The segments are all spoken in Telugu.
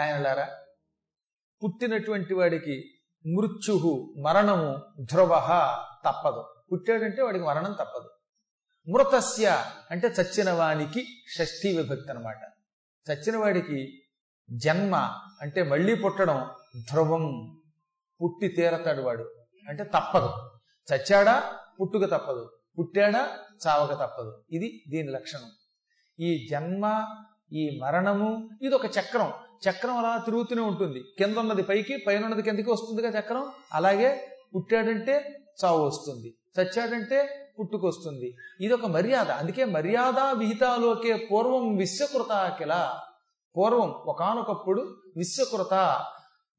నాయనలారా పుట్టినటువంటి వాడికి మృత్యు మరణము ధ్రువ తప్పదు. పుట్టాడంటే వాడికి మరణం తప్పదు. మృతస్య అంటే చచ్చిన వానికి షష్ఠీ విభక్తి అనమాట చచ్చిన వాడికి జన్మ అంటే మళ్ళీ పుట్టడం ధ్రువం పుట్టి తీరతాడు వాడు. అంటే తప్పదు. చచ్చాడా? పుట్టుక తప్పదు. పుట్టాడా? చావక తప్పదు. ఇది దీని లక్షణం. ఈ జన్మ ఈ మరణము ఇది ఒక చక్రం. చక్రం అలా తిరుగుతూనే ఉంటుంది. కింద ఉన్నది పైకి పైన ఉన్నది కిందకి వస్తుందిగా చక్రం. అలాగే పుట్టాడంటే చావు వస్తుంది. చచ్చాడంటే పుట్టుకొస్తుంది. ఇది ఒక మర్యాద. అందుకే మర్యాద విహితాలోకే పూర్వం విశ్వకృత కిల. పూర్వం ఒకనొకప్పుడు విశ్వకృత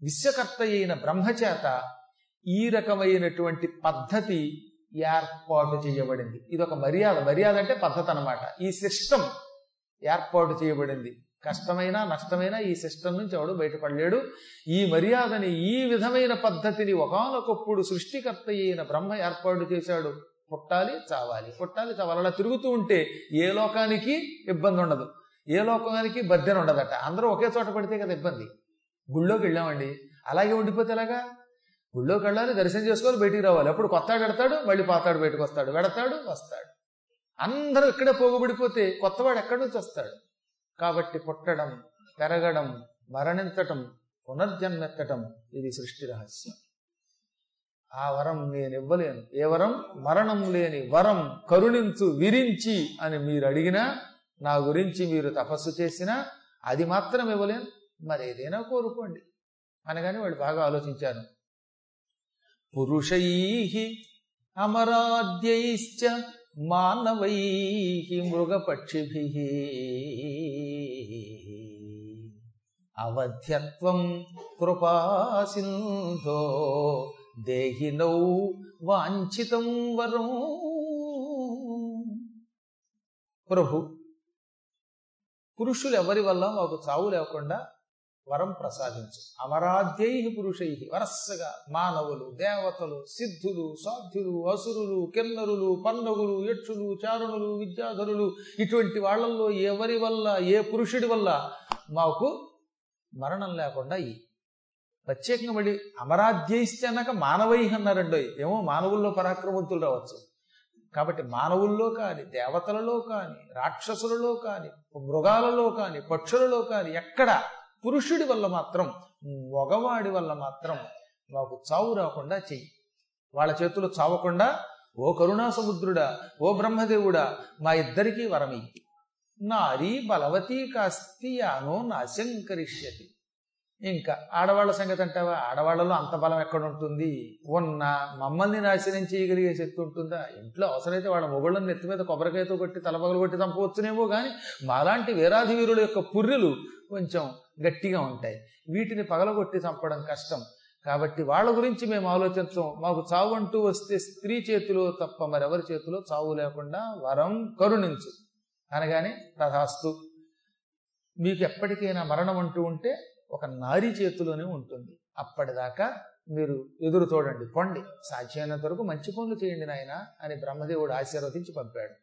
విశ్వకర్త అయిన బ్రహ్మచేత ఈ రకమైనటువంటి పద్ధతి ఏర్పాటు చేయబడింది. ఇది ఒక మర్యాద. మర్యాద అంటే పద్ధతి అనమాట ఈ సిస్టమ్ ఏర్పాటు చేయబడింది. కష్టమైన నష్టమైన ఈ సిస్టమ్ నుంచి ఎవడు బయటపడలేడు. ఈ మర్యాదని ఈ విధమైన పద్ధతిని ఒకనొకప్పుడు సృష్టికర్త అయిన బ్రహ్మ ఏర్పాటు చేశాడు. పుట్టాలి చావాలి. పుట్టాలి చావాలి. అలా తిరుగుతూ ఉంటే ఏ లోకానికి ఇబ్బంది ఉండదు. ఏ లోకానికి బద్దెన ఉండదట. అందరూ ఒకే చోట పడితే కదా ఇబ్బంది. గుళ్ళోకి వెళ్ళామండి. అలాగే ఉండిపోతే ఎలాగా? గుళ్ళోకి వెళ్ళాలి దర్శనం చేసుకోవాలి బయటికి రావాలి. అప్పుడు కొత్తాడు ఎడతాడు మళ్ళీ పాతాడు బయటకు వస్తాడు. వెడతాడు వస్తాడు. అందరూ ఇక్కడే పోగుబడిపోతే కొత్తవాడు ఎక్కడి నుంచి వస్తాడు? కాబట్టి పుట్టడం పెరగడం మరణించటం పునర్జన్మెత్తటం ఇది సృష్టి రహస్యం. ఆ వరం నేను ఇవ్వలేను. ఏ వరం? మరణం లేని వరం కరుణించు విరించి అని మీరు అడిగినా నా గురించి మీరు తపస్సు చేసినా అది మాత్రం ఇవ్వలేను. మరి ఏదైనా కోరుకోండి. అనగానే వాళ్ళు బాగా ఆలోచించారు. పురుషై అమరాద్యైశ్చ మానవై మృగపక్షిభి అవధ్యత్వం కృపాసింధో దేహినౌ వాంఛితం వరం. ప్రభు పురుషులు ఎవరి వల్ల మాకు చావు లేకుండా వరం ప్రసాదించు. అమరాధ్యై పురుషై. వరస్సగా మానవులు దేవతలు సిద్ధులు సాధ్యులు అసురులు కిన్నరులు పన్నగులు యక్షులు చారుణులు విద్యాధరులు ఇటువంటి వాళ్ళల్లో ఎవరి వల్ల ఏ పురుషుడి వల్ల మాకు మరణం లేకుండా ఈ ప్రత్యేకంగా మళ్ళీ అమరాధ్యయిస్తే అన్నాక మానవై అన్నారండి. ఏమో మానవుల్లో పరాక్రమవంతులు రావచ్చు. కాబట్టి మానవుల్లో కానీ దేవతలలో కానీ రాక్షసులలో కానీ మృగాలలో కానీ పక్షులలో కానీ ఎక్కడ పురుషుడి వల్ల మాత్రం మగవాడి వల్ల మాత్రం మాకు చావు రాకుండా చెయ్యి. వాళ్ళ చేతులు చావకుండా ఓ కరుణా సముద్రుడా ఓ బ్రహ్మదేవుడా మా ఇద్దరికీ వరమి. నారీ బలవతి అనో నాశంకరిష్యతి ఇంకా ఆడవాళ్ళ సంగతి అంటావా? ఆడవాళ్ళలో అంత బలం ఎక్కడ ఉంటుంది? ఉన్న మమ్మల్ని నాశనం చేయగలిగే శక్తి ఉంటుందా? ఇంట్లో అవసరమైతే వాళ్ళ మొగుళ్ళని నెత్తి మీద కొబ్బరికాయతో కొట్టి తలపగలు కొట్టి చంపవచ్చునేమో కానీ మాలాంటి వీరాధి వీరుల యొక్క పుర్రెలు కొంచెం గట్టిగా ఉంటాయి. వీటిని పగలగొట్టి చంపడం కష్టం. కాబట్టి వాళ్ళ గురించి మేము ఆలోచించం. మాకు చావు అంటూ వస్తే స్త్రీ చేతిలో తప్ప మరెవరి చేతిలో చావు లేకుండా వరం కరుణించు. అనగానే తథాస్తు. మీకు ఎప్పటికైనా మరణం అంటూ ఉంటే ఒక నారి చేతిలోనే ఉంటుంది. అప్పటిదాకా మీరు ఎదురు చూడండి. పొండి. సాధ్యమైనంత వరకు మంచి పనులు చేయండి నాయన అని బ్రహ్మదేవుడు ఆశీర్వదించి పంపాడు.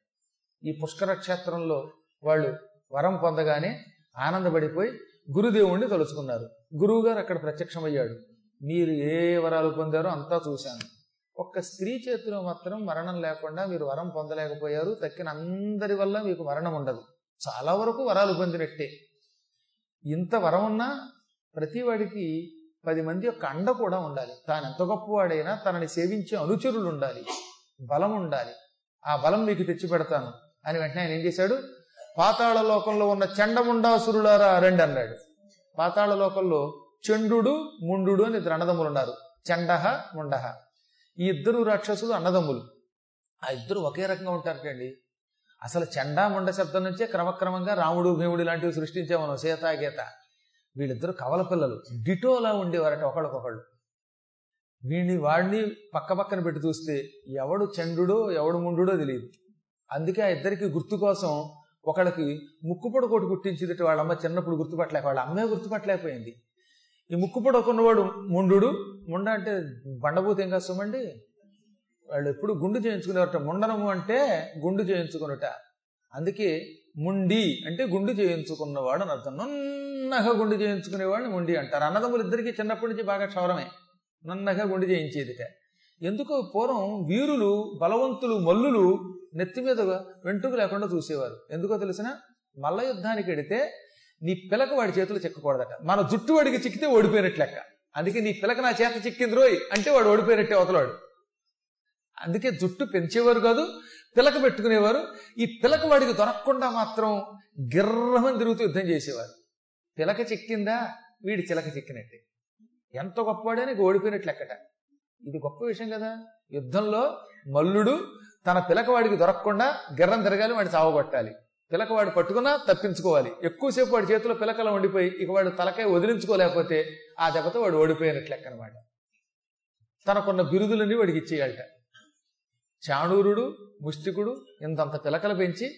ఈ పుష్కర క్షేత్రంలో వాళ్ళు వరం పొందగానే ఆనందపడిపోయి గురుదేవుణ్ణి తలుచుకున్నారు. గురువు గారు అక్కడ ప్రత్యక్షమయ్యాడు. మీరు ఏ వరాలు పొందారో అంతా చూశాను. ఒక్క స్త్రీ చేతిలో మాత్రం మరణం లేకుండా మీరు వరం పొందలేకపోయారు. తక్కిన అందరి వల్ల మీకు మరణం ఉండదు. చాలా వరకు వరాలు పొందినట్టే. ఇంత వరం ఉన్నా ప్రతి వాడికి పది మంది యొక్క అండ కూడా ఉండాలి. తాను ఎంత గొప్పవాడైనా తనని సేవించే అనుచరులు ఉండాలి. బలం ఉండాలి. ఆ బలం మీకు తెచ్చి పెడతాను అని వెంటనే ఆయన ఏం చేశాడు? పాతాళ లోకంలో ఉన్న చండముండాసురులారా రండి అన్నాడు. పాతాళ లోకంలో చండు ముండు అని ఇద్దరు అన్నదమ్ములు ఉన్నారు. చండహ ముండహ. ఈ ఇద్దరు రాక్షసులు అన్నదమ్ములు. ఆ ఇద్దరు ఒకే రకంగా ఉంటారటండి అసలు చండా ముండ శబ్దం నుంచే క్రమక్రమంగా రాముడు భీముడు లాంటివి సృష్టించే మనం సీత గీత. వీళ్ళిద్దరు కవల పిల్లలు. డిటోలా ఉండేవారట ఒకళ్ళకొకళ్ళు. వీడిని వాడిని పక్క పక్కన పెట్టి చూస్తే ఎవడు చండుడో ఎవడు ముండుడో తెలియదు. అందుకే ఆ ఇద్దరికి గుర్తు కోసం ఒకళ్ళకి ముక్కుపొడ కొట్టు కుట్టించింది వాళ్ళమ్మ చిన్నప్పుడు గుర్తుపట్టలేక వాళ్ళ అమ్మే గుర్తుపట్టలేకపోయింది. ఈ ముక్కుపొడ కొన్నవాడు ముండు ముండ అంటే బండబూత ఏం కష్టమండి వాళ్ళు ఎప్పుడు గుండు చేయించుకునేవారట. ముండనము అంటే గుండు చేయించుకునుట. అందుకే ముండి అంటే గుండు చేయించుకున్నవాడు అని అర్థం. నన్నగా గుండు చేయించుకునేవాడిని ముండి అంటారు. అన్నదమ్ములు ఇద్దరికి చిన్నప్పటి నుంచి బాగా క్షవరమే నన్నగా గుండు చేయించేదిట. ఎందుకు పూర్వం వీరులు బలవంతులు మల్లులు నెత్తి మీద వెంట్రుక లేకుండా చూసేవారు. ఎందుకో తెలిసిన మల్ల యుద్ధానికి వెడితే నీ పిలక వాడి చేతులు చిక్కకూడదట. మన జుట్టు వాడికి చిక్కితే ఓడిపోయినట్లు లెక్క. అందుకే నీ పిలక నా చేత చిక్కింది రోయ్ అంటే వాడు ఓడిపోయినట్టే అవతలాడు. అందుకే జుట్టు పెంచేవారు కాదు పిలక పెట్టుకునేవారు. ఈ పిలక వాడికి దొరకకుండా మాత్రం గిర్రమని తిరుగుతూ యుద్ధం చేసేవారు. పిలక చిక్కిందా? వీడి చిలక చిక్కినట్టే. ఎంత గొప్పవాడని ఓడిపోయినట్లు లెక్కట. ఇది గొప్ప విషయం కదా. యుద్ధంలో మల్లుడు తన పిలకవాడికి దొరకకుండా గిర్రం తిరగాలి వాడిని చావగొట్టాలి. పిలకవాడు పట్టుకున్నా తప్పించుకోవాలి. ఎక్కువసేపు వాడి చేతిలో పిలకలు ఉండిపోయి ఇక వాడు తలకాయ వదిలించుకోలేకపోతే ఆ దెబ్బతో వాడు ఓడిపోయినట్లు లెక్క తనకున్న బిరుదులన్నీ వాడికి ఇచ్చేయాలట. చాణూరుడు ముష్టికుడు ఇంతంత పిలకలు పెంచి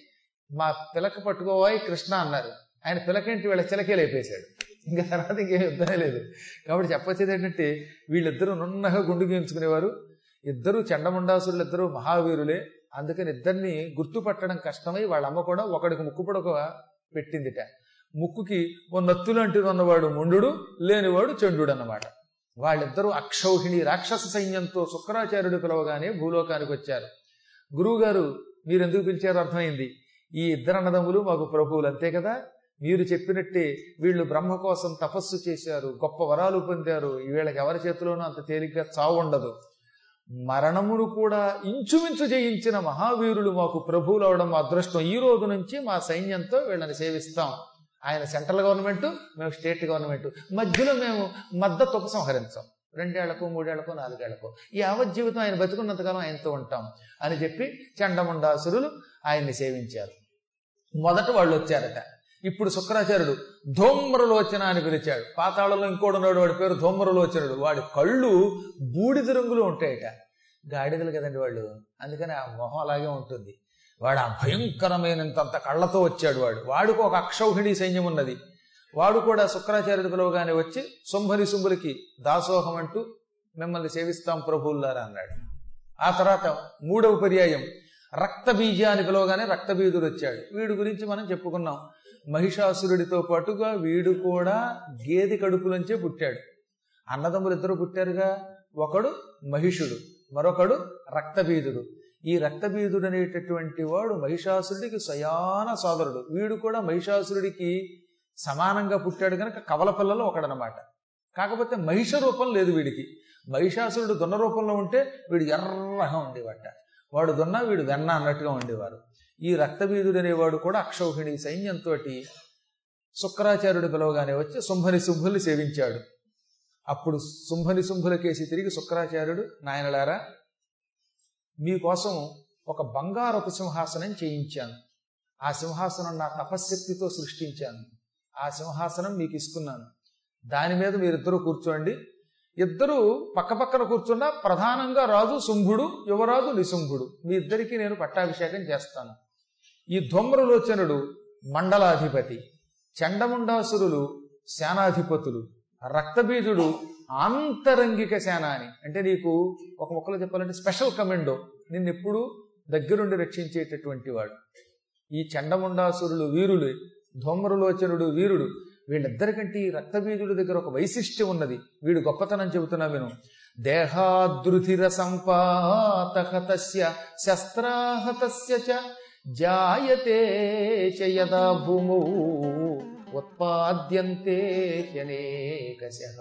మా పిలక పట్టుకోవాయి కృష్ణ అన్నారు. ఆయన పిలకేంటి? వీళ్ళ చిలకేలు లేపేశాడు. ఇంకా తర్వాత ఇంకేం యుద్ధమే లేదు. కాబట్టి చెప్పొచ్చేది ఏంటంటే వీళ్ళిద్దరూ నున్నగా గుండు గీయించుకునేవారు. ఇద్దరు చండముండాసురులు ఇద్దరు మహావీరులే. అందుకని ఇద్దరిని గుర్తుపట్టడం కష్టమై వాళ్ళ అమ్మ కూడా ఒకడికి ముక్కు పొడక పెట్టిందిట. ముక్కుకి ఓ నత్తు ఉన్నవాడు ముండు లేనివాడు చండు అన్నమాట. వాళ్ళిద్దరూ అక్షౌహిణి రాక్షస సైన్యంతో శుక్రాచార్యుడు పిలవగానే భూలోకానికి వచ్చారు. గురువుగారు మీరు ఎందుకు పిలిచారో అర్థమైంది. ఈ ఇద్దరు అన్నదమ్ములు మాకు ప్రభువులు అంతే కదా? మీరు చెప్పినట్టే వీళ్ళు బ్రహ్మ కోసం తపస్సు చేశారు గొప్ప వరాలు పొందారు. వీళ్ళకి ఎవరి చేతిలోనూ అంత తేలిగ్గా చావు ఉండదు. మరణమును కూడా ఇంచుమించు జయించిన మహావీరులు మాకు ప్రభువులు అవడం మా అదృష్టం. ఈ రోజు నుంచి మా సైన్యంతో వీళ్ళని సేవిస్తాం. ఆయన సెంట్రల్ గవర్నమెంట్ మేము స్టేట్ గవర్నమెంట్. మధ్యలో మేము మద్దతు ఉపసంహరించాం. రెండేళ్ళకు మూడేళ్ళకు నాలుగేళ్ళకు. యావత్ జీవితం ఆయన బతుకున్నంతకాలం ఆయనతో ఉంటాం అని చెప్పి చండముండాసురులు ఆయన్ని సేవించారు. మొదట వాళ్ళు వచ్చారట ఇప్పుడు శుక్రాచార్యుడు ధోమ్రలోచన అని పిలిచాడు. పాతాళంలో ఇంకోడున్నాడు వాడి పేరు ధోమ్రలోచనుడు వాడి కళ్ళు బూడిద రంగులో ఉంటాయట. గాడిదలు కదండి వాళ్ళు. అందుకని ఆ మొహం అలాగే ఉంటుంది. వాడు ఆ భయంకరమైనంత కళ్ళతో వచ్చాడు వాడు. వాడికి ఒక అక్షౌహిణి సైన్యం ఉన్నది. వాడు కూడా శుక్రాచార్యుడు పిలువగానే వచ్చి శుంభరి శుంభులకి దాసోహం అంటూ మిమ్మల్ని సేవిస్తాం ప్రభువులారా అన్నాడు. ఆ తర్వాత మూడవ పర్యాయం రక్త బీజ అని పిలవగానే రక్తబీజుడు వచ్చాడు. వీడి గురించి మనం చెప్పుకున్నాం. మహిషాసురుడితో పాటుగా వీడు కూడా గేది కడుపులోంచే పుట్టాడు. అన్నదమ్ములు ఇద్దరు పుట్టారుగా. ఒకడు మహిషుడు మరొకడు రక్తబీధుడు. ఈ రక్తబీధుడు అనేటటువంటి వాడు మహిషాసురుడికి సయాన సోదరుడు. వీడు కూడా మహిషాసురుడికి సమానంగా పుట్టాడు కనుక కవల పిల్లలో ఒకడనమాట. కాకపోతే మహిష రూపం లేదు వీడికి. మహిషాసురుడు దున్న రూపంలో ఉంటే వీడు ఎర్రగా ఉండేవాట. వాడు దున్న వీడు వెన్న అన్నట్టుగా ఉండేవారు. ఈ రక్తబీజుడు అనేవాడు కూడా అక్షౌహిణి సైన్యంతో శుక్రాచార్యుడు పిలవగానే వచ్చి శుంభని శుంభుల్ని సేవించాడు. అప్పుడు శుంభని శుంభులకేసి తిరిగి శుక్రాచార్యుడు నాయనలారా మీకోసం ఒక బంగారపు సింహాసనం చేయించాను. ఆ సింహాసనం నా తపశ్శక్తితో సృష్టించాను. ఆ సింహాసనం మీకు ఇస్తున్నాను దాని మీద మీరిద్దరూ కూర్చోండి. ఇద్దరు పక్క పక్కన ప్రధానంగా రాజు శుంభుడు యువరాజు నిశుంభుడు. మీ ఇద్దరికి నేను పట్టాభిషేకం చేస్తాను. ఈ ధ్వమ్రలోచనుడు మండలాధిపతి చండముండాసురులు సేనాధిపతులు రక్తబీజుడు ఆంతరంగిక సేనాని. అంటే నీకు ఒక మొక్కలో చెప్పాలంటే స్పెషల్ కమెండో. నిన్నెప్పుడు దగ్గరుండి రక్షించేటటువంటి వాడు. ఈ చండముండాసురులు వీరులు ధ్వమ్రలోచనుడు వీరుడు. వీళ్ళిద్దరికంటే ఈ రక్తబీజుడి దగ్గర ఒక వైశిష్ట్యం ఉన్నది. వీడు గొప్పతనం చెబుతున్నా విను. దేహాదృధిర సంపాతహతస్య శస్త్రాహతస్య చ జాయతే చయదా యదా భూమౌ ఉత్పాద్యంతే హ్యనేకశః